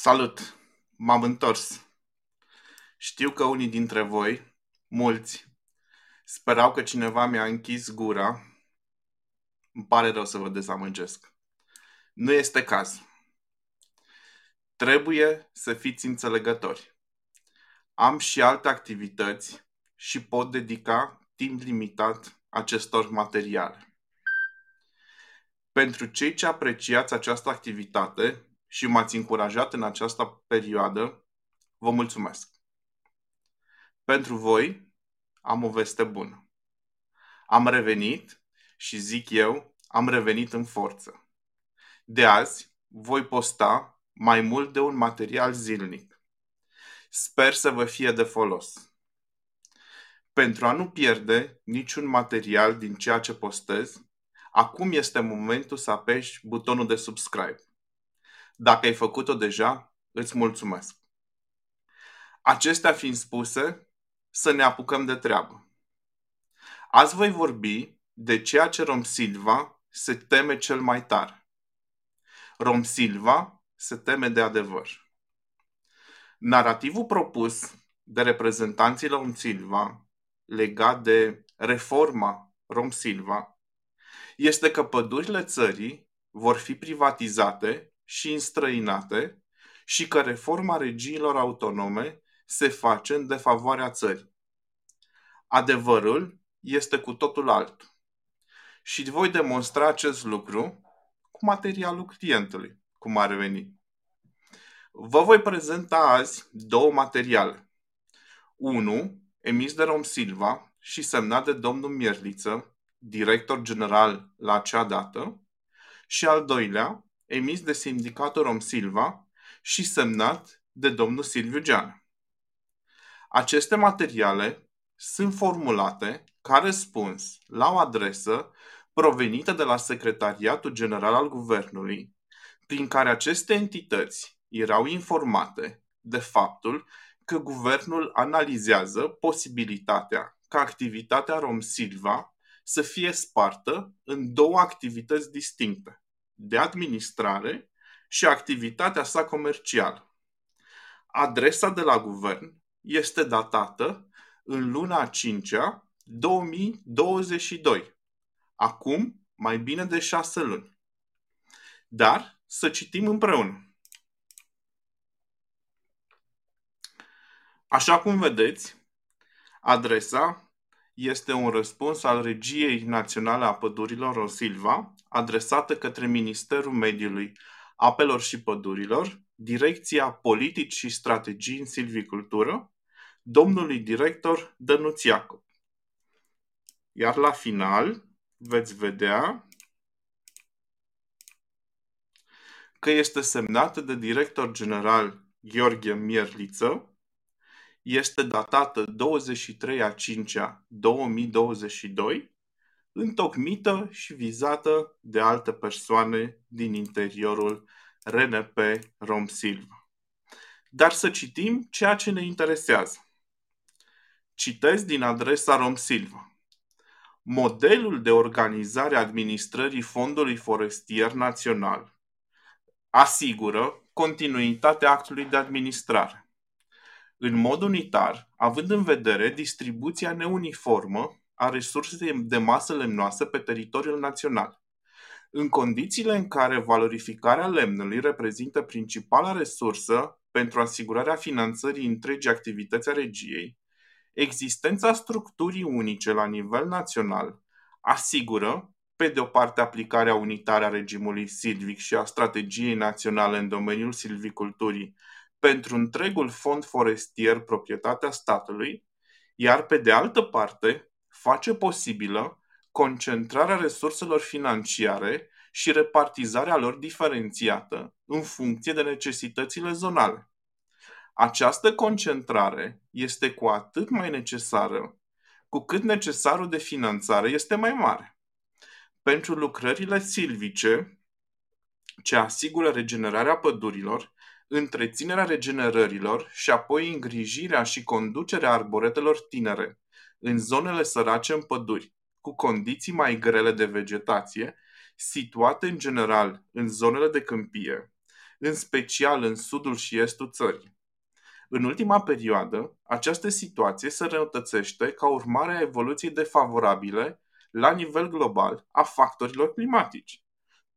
Salut! M-am întors. Știu că unii dintre voi, mulți, sperau că cineva mi-a închis gura. Îmi pare rău să vă dezamăgesc. Nu este caz. Trebuie să fiți înțelegători. Am și alte activități și pot dedica timp limitat acestor materiale. Pentru cei ce apreciați această activitate, și m-ați încurajat în această perioadă, vă mulțumesc. Pentru voi am o veste bună. Am revenit și zic eu, am revenit în forță. De azi voi posta mai mult de un material zilnic. Sper să vă fie de folos. Pentru a nu pierde niciun material din ceea ce postez, acum este momentul să apeși butonul de subscribe. Dacă ai făcut-o deja, îți mulțumesc. Acestea fiind spuse, să ne apucăm de treabă. Azi voi vorbi de ceea ce Rom Silva se teme cel mai tare. Rom Silva se teme de adevăr. Narativul propus de reprezentanții Rom Silva legat de reforma Rom Silva este că pădurile țării vor fi privatizate și înstrăinate și că reforma regiilor autonome se face în defavoarea țării. Adevărul este cu totul altul. Și voi demonstra acest lucru cu materialul clientului, cum ar veni. Vă voi prezenta azi două materiale. Unul, emis de Rom Silva și semnat de domnul Mierliță, director general la acea dată, și al doilea, emis de sindicatul Rom Silva și semnat de domnul Silviu Gean. Aceste materiale sunt formulate ca răspuns la o adresă provenită de la Secretariatul General al Guvernului, prin care aceste entități erau informate de faptul că guvernul analizează posibilitatea ca activitatea Rom Silva să fie spartă în două activități distincte de administrare și activitatea sa comercială. Adresa de la guvern este datată în luna a 5-a 2022, acum mai bine de șase luni. Dar să citim împreună. Așa cum vedeți, adresa este un răspuns al Regiei Naționale a Pădurilor Rosilva, adresată către Ministerul Mediului, Apelor și Pădurilor, Direcția Politici și Strategii în Silvicultură, domnului director Dănuț Iacob. Iar la final veți vedea că este semnată de director general Gheorghe Mierliță, este datată 23 a 5 -a 2022, întocmită și vizată de alte persoane din interiorul RNP Rom Silva. Dar să citim ceea ce ne interesează. Citez din adresa Rom Silva. Modelul de organizare a administrării Fondului Forestier Național asigură continuitatea actului de administrare în mod unitar, având în vedere distribuția neuniformă a resursei de masă lemnoasă pe teritoriul național. În condițiile în care valorificarea lemnului reprezintă principala resursă pentru asigurarea finanțării întregii activități a regiei, existența structurii unice la nivel național asigură, pe de o parte, aplicarea unitară a regimului silvic și a strategiei naționale în domeniul silviculturii pentru întregul fond forestier proprietatea statului, iar pe de altă parte face posibilă concentrarea resurselor financiare și repartizarea lor diferențiată în funcție de necesitățile zonale. Această concentrare este cu atât mai necesară cu cât necesarul de finanțare este mai mare. Pentru lucrările silvice, ce asigură regenerarea pădurilor, întreținerea regenerărilor și apoi îngrijirea și conducerea arboretelor tinere în zonele sărace în păduri, cu condiții mai grele de vegetație, situate în general în zonele de câmpie, în special în sudul și estul țării. În ultima perioadă, această situație se răutățește ca urmare a evoluției defavorabile la nivel global a factorilor climatici.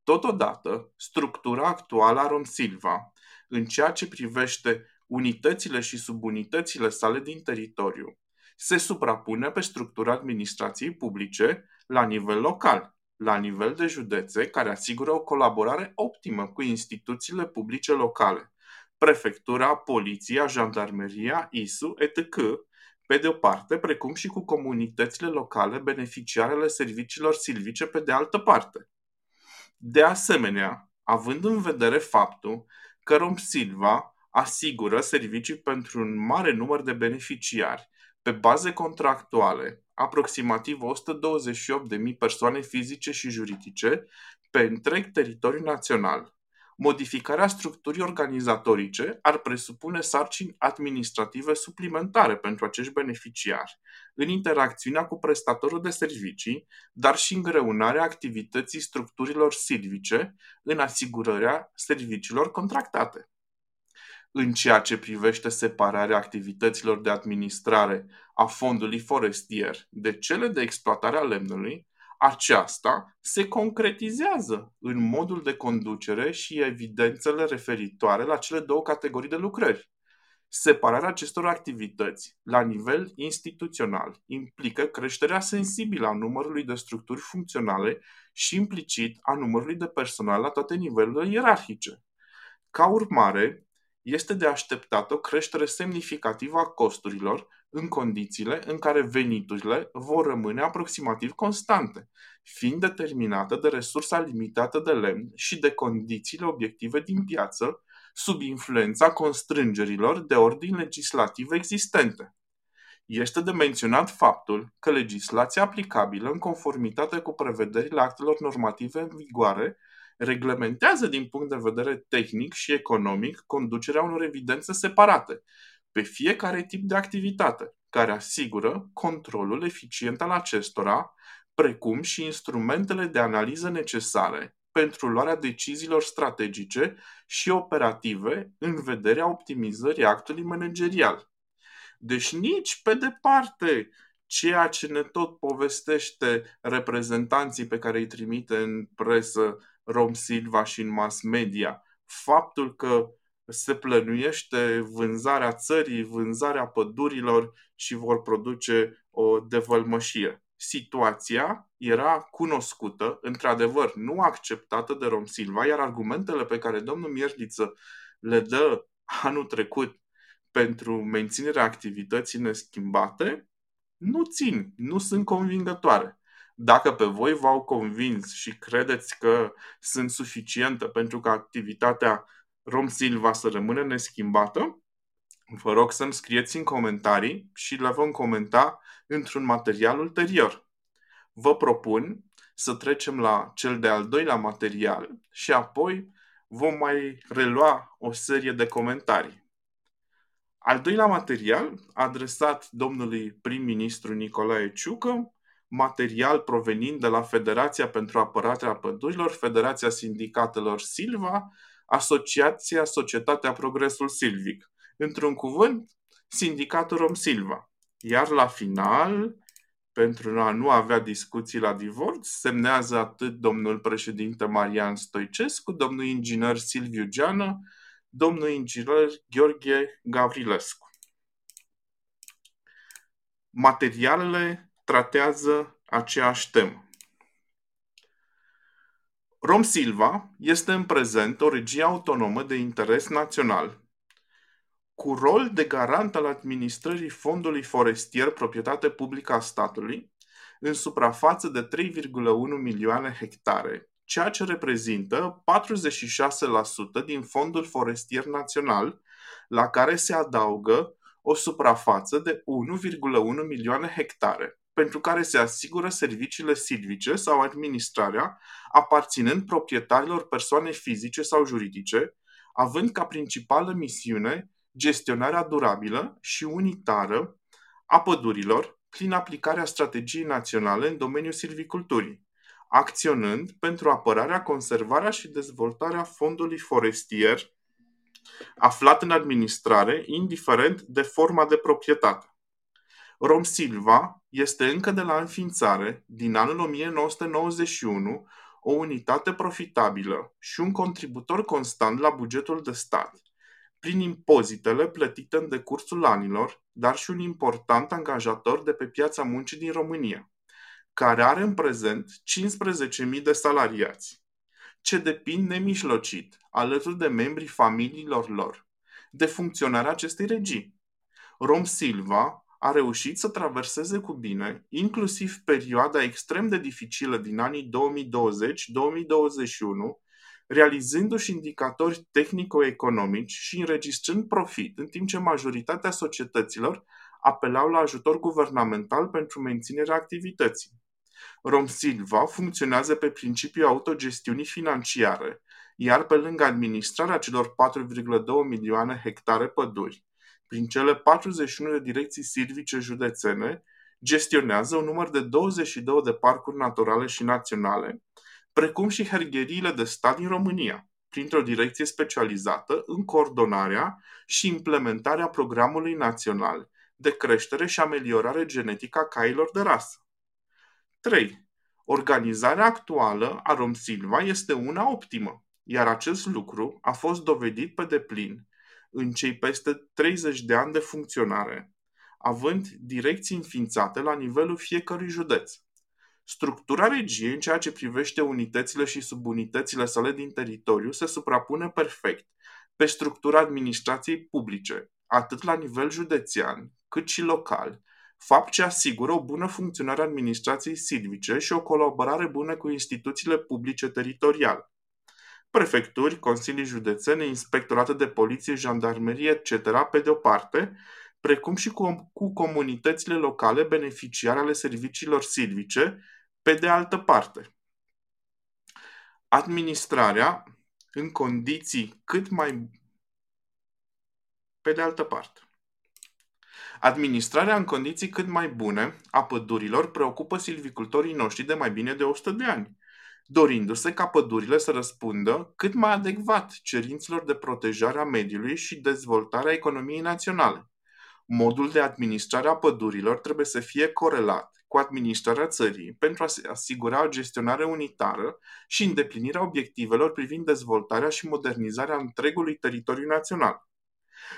Totodată, structura actuală a Romsilva, în ceea ce privește unitățile și subunitățile sale din teritoriu, se suprapune pe structura administrației publice la nivel local, la nivel de județe, care asigură o colaborare optimă cu instituțiile publice locale, prefectura, poliția, jandarmeria, ISU, etc., pe de o parte, precum și cu comunitățile locale beneficiarele serviciilor silvice pe de altă parte. De asemenea, având în vedere faptul că Rom Silva asigură servicii pentru un mare număr de beneficiari pe baze contractuale, aproximativ 128.000 persoane fizice și juridice pe întreg teritoriul național. Modificarea structurii organizatorice ar presupune sarcini administrative suplimentare pentru acești beneficiari, în interacțiunea cu prestatorul de servicii, dar și îngreunarea activității structurilor silvice în asigurarea serviciilor contractate. În ceea ce privește separarea activităților de administrare a fondului forestier de cele de exploatare a lemnului, aceasta se concretizează în modul de conducere și evidențele referitoare la cele două categorii de lucrări. Separarea acestor activități la nivel instituțional implică creșterea sensibilă a numărului de structuri funcționale și implicit a numărului de personal la toate nivelurile ierarhice. Ca urmare, este de așteptat o creștere semnificativă a costurilor în condițiile în care veniturile vor rămâne aproximativ constante, fiind determinate de resursa limitată de lemn și de condițiile obiective din piață, sub influența constrângerilor de ordin legislativ existente. Este de menționat faptul că legislația aplicabilă în conformitate cu prevederile actelor normative în vigoare reglementează din punct de vedere tehnic și economic conducerea unor evidențe separate pe fiecare tip de activitate, care asigură controlul eficient al acestora, precum și instrumentele de analiză necesare pentru luarea deciziilor strategice și operative în vederea optimizării actului managerial. Deci nici pe departe ceea ce ne tot povestește reprezentanții pe care îi trimite în presă Rom Silva și în mass media, faptul că se plănuiește vânzarea țării, vânzarea pădurilor și vor produce o devălmășie. Situația era cunoscută, într-adevăr, nu acceptată de Rom Silva, iar argumentele pe care domnul Mierliță le dă anul trecut pentru menținerea activității neschimbate nu țin, nu sunt convingătoare. Dacă pe voi v-au convins și credeți că sunt suficiente pentru ca activitatea Rom Silva să rămână neschimbată, vă rog să-mi scrieți în comentarii și le vom comenta într-un material ulterior. Vă propun să trecem la cel de-al doilea material și apoi vom mai relua o serie de comentarii. Al doilea material, adresat domnului prim-ministru Nicolae Ciucă, material provenind de la Federația pentru Apărarea Pădurilor, Federația Sindicatelor Silva, Asociația Societatea Progresul Silvic. Într-un cuvânt, Sindicatul Rom Silva. Iar la final, pentru a nu avea discuții la divorț, semnează atât domnul președinte Marian Stoicescu, domnul inginer Silviu Geană, domnul inginer Gheorghe Gavrilescu. Materialele tratează aceeași temă. Rom Silva este în prezent o regie autonomă de interes național, cu rol de garant al administrării fondului forestier proprietate publică a statului, în suprafață de 3,1 milioane hectare, ceea ce reprezintă 46% din fondul forestier național, la care se adaugă o suprafață de 1,1 milioane hectare pentru care se asigură serviciile silvice sau administrarea aparținând proprietarilor persoane fizice sau juridice, având ca principală misiune gestionarea durabilă și unitară a pădurilor prin aplicarea strategiei naționale în domeniul silviculturii, acționând pentru apărarea, conservarea și dezvoltarea fondului forestier aflat în administrare, indiferent de forma de proprietate. Rom Silva este încă de la înființare, din anul 1991, o unitate profitabilă și un contributor constant la bugetul de stat, prin impozitele plătite în decursul anilor, dar și un important angajator de pe piața muncii din România, care are în prezent 15.000 de salariați, ce depind nemijlocit, alături de membrii familiilor lor, de funcționarea acestei regii. Rom Silva a reușit să traverseze cu bine, inclusiv perioada extrem de dificilă din anii 2020-2021, realizându-și indicatori tehnico-economici și înregistrând profit, în timp ce majoritatea societăților apelau la ajutor guvernamental pentru menținerea activității. Rom Silva funcționează pe principiul autogestiunii financiare, iar pe lângă administrarea celor 4,2 milioane hectare păduri, prin cele 41 de direcții silvice județene, gestionează un număr de 22 de parcuri naturale și naționale, precum și hergheriile de stat din România, printr-o direcție specializată în coordonarea și implementarea programului național de creștere și ameliorare genetică a cailor de rasă. 3. Organizarea actuală a Romsilva este una optimă, iar acest lucru a fost dovedit pe deplin în cei peste 30 de ani de funcționare, având direcții înființate la nivelul fiecărui județ. Structura regiei în ceea ce privește unitățile și subunitățile sale din teritoriu se suprapune perfect pe structura administrației publice, atât la nivel județean, cât și local, fapt ce asigură o bună funcționare a administrației silvice și o colaborare bună cu instituțiile publice teritoriale prefecturi, consilii județene, inspectorate de poliție, jandarmerie, etc., pe de o parte, precum și cu, cu comunitățile locale beneficiare ale serviciilor silvice, pe de altă parte. Administrarea în condiții cât mai pe de altă parte. Administrarea în condiții cât mai bune a pădurilor preocupă silvicultorii noștri de mai bine de 100 de ani dorindu-se ca pădurile să răspundă cât mai adecvat cerințelor de protejare a mediului și dezvoltarea economiei naționale. Modul de administrare a pădurilor trebuie să fie corelat cu administrarea țării pentru a se asigura o gestionare unitară și îndeplinirea obiectivelor privind dezvoltarea și modernizarea întregului teritoriu național.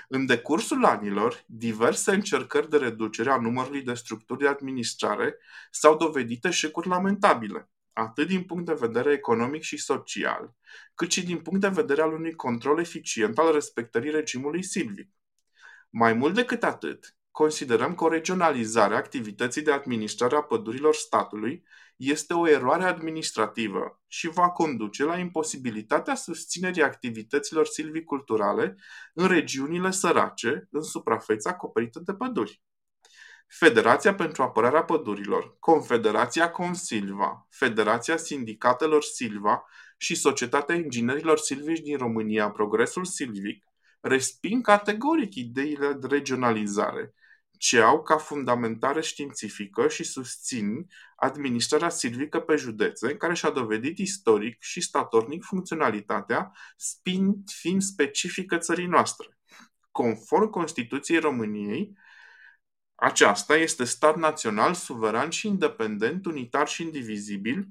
În decursul anilor, diverse încercări de reducere a numărului de structuri de administrare s-au dovedit eșecuri lamentabile atât din punct de vedere economic și social, cât și din punct de vedere al unui control eficient al respectării regimului silvic. Mai mult decât atât, considerăm că o regionalizare a activității de administrare a pădurilor statului este o eroare administrativă și va conduce la imposibilitatea susținerii activităților silviculturale în regiunile sărace, în suprafețe acoperite de păduri. Federația pentru apărarea pădurilor, Confederația Consilva, Federația Sindicatelor Silva și Societatea Inginerilor Silvici din România, Progresul Silvic, resping categoric ideile de regionalizare, ce au ca fundamentare științifică și susțin administrarea silvică pe județe, care și-a dovedit istoric și statornic funcționalitatea, fiind specifică țării noastre. Conform Constituției României, aceasta este stat național, suveran și independent, unitar și indivizibil,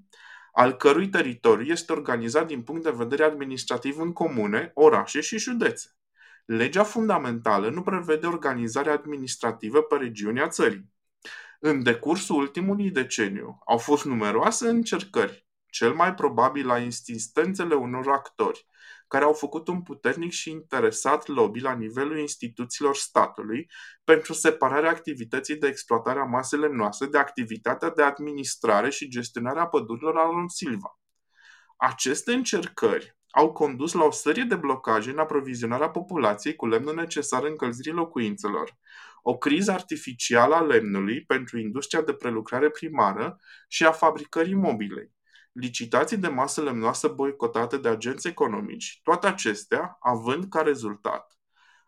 al cărui teritoriu este organizat din punct de vedere administrativ în comune, orașe și județe. Legea fundamentală nu prevede organizarea administrativă pe regiunea țării. În decursul ultimului deceniu au fost numeroase încercări, cel mai probabil la insistențele unor actori, care au făcut un puternic și interesat lobby la nivelul instituțiilor statului pentru separarea activității de exploatare a masei lemnoase de activitatea de administrare și gestionare a pădurilor al Silva. Aceste încercări au condus la o serie de blocaje în aprovizionarea populației cu lemnul necesar încălzirii locuințelor, o criză artificială a lemnului pentru industria de prelucrare primară și a fabricării mobilei, licitații de masă lemnoasă boicotate de agenți economici, toate acestea având ca rezultat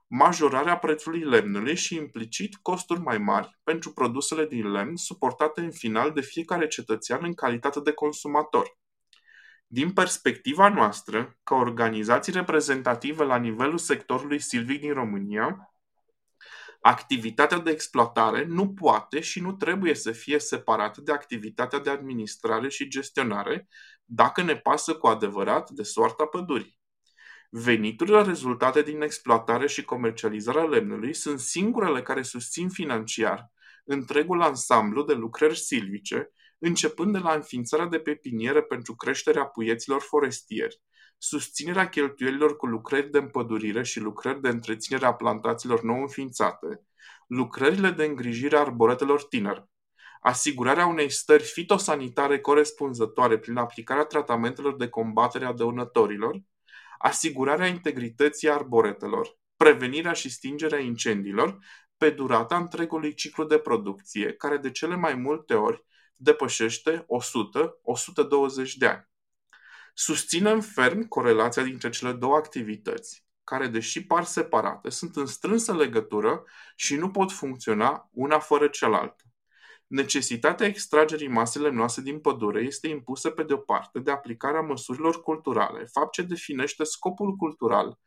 majorarea prețului lemnului și implicit costuri mai mari pentru produsele din lemn suportate în final de fiecare cetățean în calitate de consumator. Din perspectiva noastră, ca organizații reprezentative la nivelul sectorului silvic din România, activitatea de exploatare nu poate și nu trebuie să fie separată de activitatea de administrare și gestionare dacă ne pasă cu adevărat de soarta pădurii. Veniturile rezultate din exploatare și comercializarea lemnului sunt singurele care susțin financiar întregul ansamblu de lucrări silvice, începând de la înființarea de pepiniere pentru creșterea puieților forestieri, susținerea cheltuielilor cu lucrări de împădurire și lucrări de întreținere a plantațiilor nou înființate, lucrările de îngrijire a arboretelor tinere, asigurarea unei stări fitosanitare corespunzătoare prin aplicarea tratamentelor de combatere a dăunătorilor, asigurarea integrității arboretelor, prevenirea și stingerea incendiilor pe durata întregului ciclu de producție, care de cele mai multe ori depășește 100-120 de ani. Susținem ferm corelația dintre cele două activități, care, deși par separate, sunt în strânsă legătură și nu pot funcționa una fără cealaltă. Necesitatea extragerii masele noastre din pădure este impusă pe de-o parte de aplicarea măsurilor culturale, fapt ce definește scopul cultural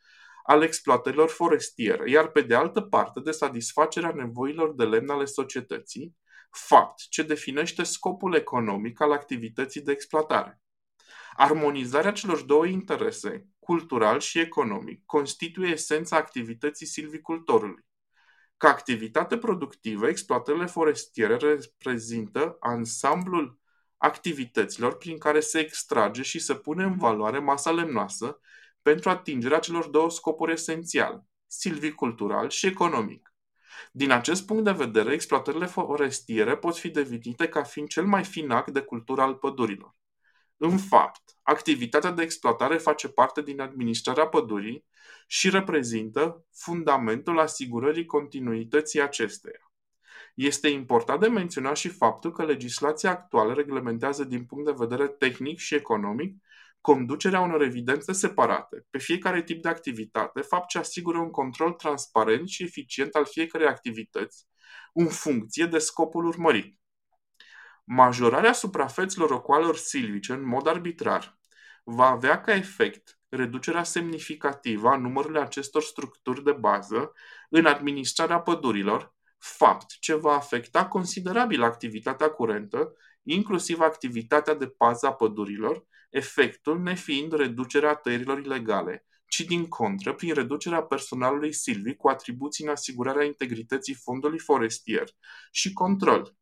al exploatărilor forestiere, iar pe de altă parte de satisfacerea nevoilor de lemn ale societății, fapt ce definește scopul economic al activității de exploatare. Armonizarea celor două interese, cultural și economic, constituie esența activității silvicultorului. Ca activitate productivă, exploatările forestiere reprezintă ansamblul activităților prin care se extrage și se pune în valoare masa lemnoasă pentru atingerea celor două scopuri esențiale, silvicultural și economic. Din acest punct de vedere, exploatările forestiere pot fi definite ca fiind cel mai fin act de cultură al pădurilor. În fapt, activitatea de exploatare face parte din administrarea pădurii și reprezintă fundamentul asigurării continuității acesteia. Este important de menționat și faptul că legislația actuală reglementează din punct de vedere tehnic și economic conducerea unor evidențe separate pe fiecare tip de activitate, fapt ce asigură un control transparent și eficient al fiecărei activități, în funcție de scopul urmărit. Majorarea suprafețelor ocoalelor silvice în mod arbitrar va avea ca efect reducerea semnificativă a numărului acestor structuri de bază în administrarea pădurilor, fapt ce va afecta considerabil activitatea curentă, inclusiv activitatea de pază a pădurilor, efectul nefiind reducerea tăierilor ilegale, ci din contră prin reducerea personalului silvic cu atribuții în asigurarea integrității fondului forestier și control.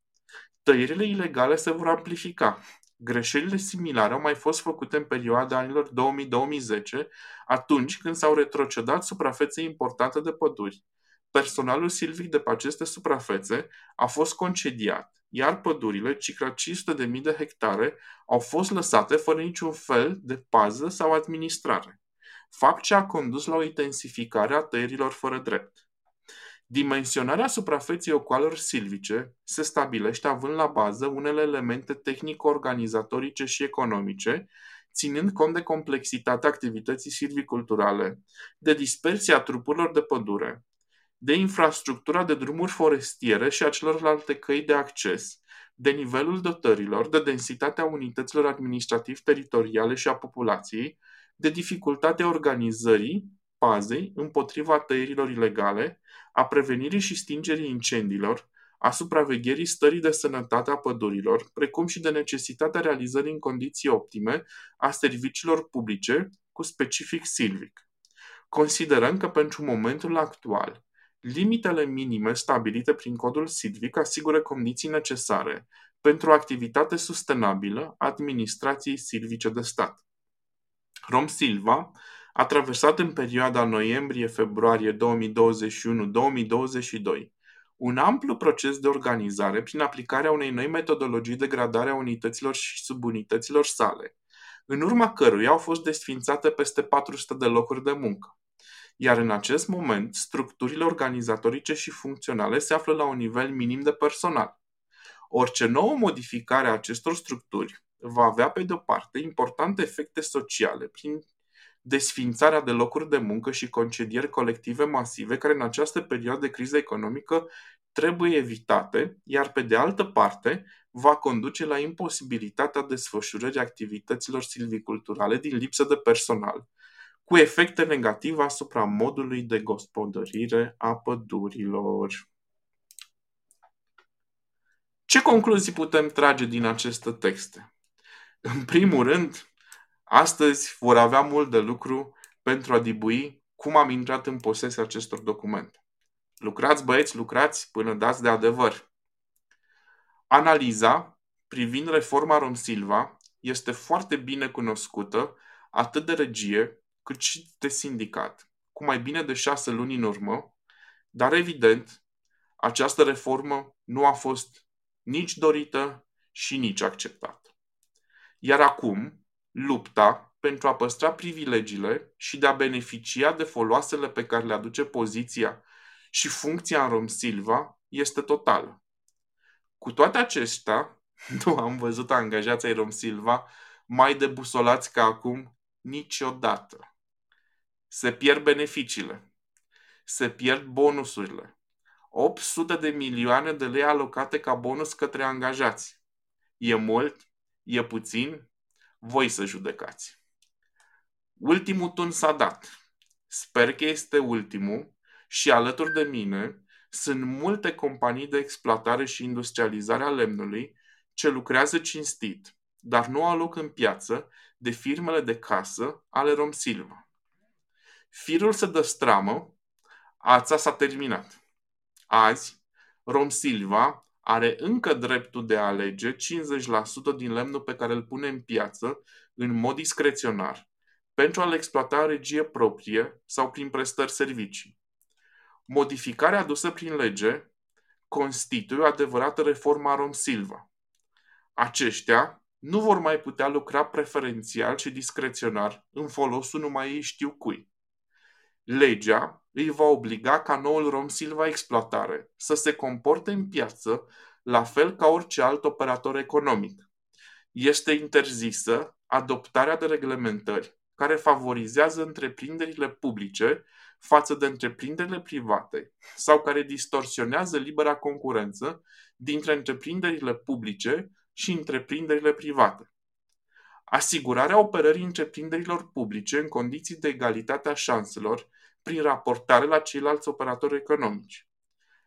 Tăierile ilegale se vor amplifica. Greșelile similare au mai fost făcute în perioada anilor 2000-2010, atunci când s-au retrocedat suprafețe importante de păduri. Personalul silvic de pe aceste suprafețe a fost concediat iar pădurile, circa 500.000 de hectare, au fost lăsate fără niciun fel de pază sau administrare, fapt ce a condus la o intensificare a tăierilor fără drept. Dimensionarea suprafeței ocoalelor silvice se stabilește având la bază unele elemente tehnico-organizatorice și economice, ținând cont de complexitatea activității silviculturale, de dispersia trupurilor de pădure, de infrastructura de drumuri forestiere și a celorlalte căi de acces, de nivelul dotărilor, de densitatea unităților administrativ-teritoriale și a populației, de dificultatea organizării pazei împotriva tăierilor ilegale, a prevenirii și stingerii incendiilor, a supravegherii stării de sănătate a pădurilor, precum și de necesitatea realizării în condiții optime a serviciilor publice cu specific silvic. Considerăm că pentru momentul actual, Limitele minime stabilite prin codul SIDVIC asigură condiții necesare pentru o activitate sustenabilă a administrației silvice de stat. Rom Silva a traversat în perioada noiembrie-februarie 2021-2022 un amplu proces de organizare prin aplicarea unei noi metodologii de gradare a unităților și subunităților sale, în urma căruia au fost desfințate peste 400 de locuri de muncă iar în acest moment structurile organizatorice și funcționale se află la un nivel minim de personal. Orice nouă modificare a acestor structuri va avea, pe de-o parte, importante efecte sociale prin desfințarea de locuri de muncă și concedieri colective masive care în această perioadă de criză economică trebuie evitate, iar pe de altă parte va conduce la imposibilitatea desfășurării activităților silviculturale din lipsă de personal, cu efecte negative asupra modului de gospodărire a pădurilor. Ce concluzii putem trage din aceste texte? În primul rând, astăzi vor avea mult de lucru pentru a dibui cum am intrat în posesia acestor documente. Lucrați, băieți, lucrați până dați de adevăr. Analiza privind reforma Romsilva este foarte bine cunoscută atât de regie cât și de sindicat, cu mai bine de șase luni în urmă, dar evident, această reformă nu a fost nici dorită și nici acceptată. Iar acum, lupta pentru a păstra privilegiile și de a beneficia de foloasele pe care le aduce poziția și funcția în Romsilva este totală. Cu toate acestea, nu am văzut angajații Romsilva mai debusolați ca acum niciodată. Se pierd beneficiile, se pierd bonusurile, 800 de milioane de lei alocate ca bonus către angajați. E mult? E puțin? Voi să judecați. Ultimul tun s-a dat. Sper că este ultimul și alături de mine sunt multe companii de exploatare și industrializare a lemnului ce lucrează cinstit, dar nu au loc în piață de firmele de casă ale Romsilva. Firul se dă stramă, ața s-a terminat. Azi, Romsilva are încă dreptul de a alege 50% din lemnul pe care îl pune în piață în mod discreționar, pentru a-l exploata în regie proprie sau prin prestări servicii. Modificarea adusă prin lege constituie o adevărată reformă a Romsilva. Aceștia nu vor mai putea lucra preferențial și discreționar în folosul numai ei știu cui. Legea îi va obliga ca noul Romsilva exploatare să se comporte în piață la fel ca orice alt operator economic. Este interzisă adoptarea de reglementări care favorizează întreprinderile publice față de întreprinderile private sau care distorsionează libera concurență dintre întreprinderile publice și întreprinderile private. Asigurarea operării întreprinderilor publice în condiții de egalitate a șanselor prin raportare la ceilalți operatori economici.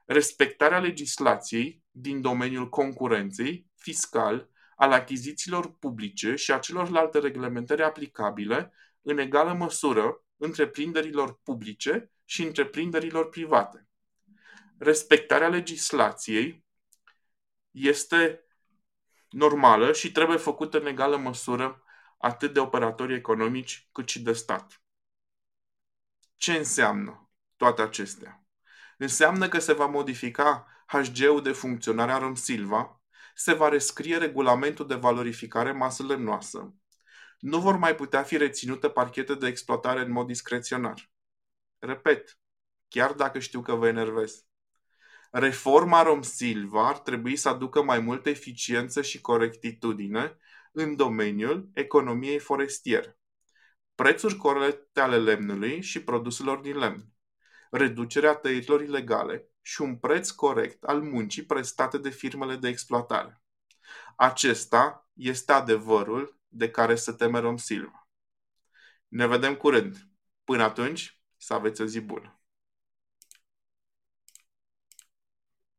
Respectarea legislației din domeniul concurenței, fiscal, al achizițiilor publice și a celorlalte reglementări aplicabile în egală măsură întreprinderilor publice și întreprinderilor private. Respectarea legislației este normală și trebuie făcută în egală măsură atât de operatori economici cât și de stat. Ce înseamnă toate acestea? Înseamnă că se va modifica HG-ul de funcționare a Romsilva, se va rescrie regulamentul de valorificare masă lemnoasă, nu vor mai putea fi reținute parchete de exploatare în mod discreționar. Repet, chiar dacă știu că vă enervez. Reforma Romsilva ar trebui să aducă mai multă eficiență și corectitudine în domeniul economiei forestiere. Prețuri corecte ale lemnului și produselor din lemn. Reducerea tăierilor ilegale și un preț corect al muncii prestate de firmele de exploatare. Acesta este adevărul de care să teme Rom Silva. Ne vedem curând. Până atunci, să aveți o zi bună!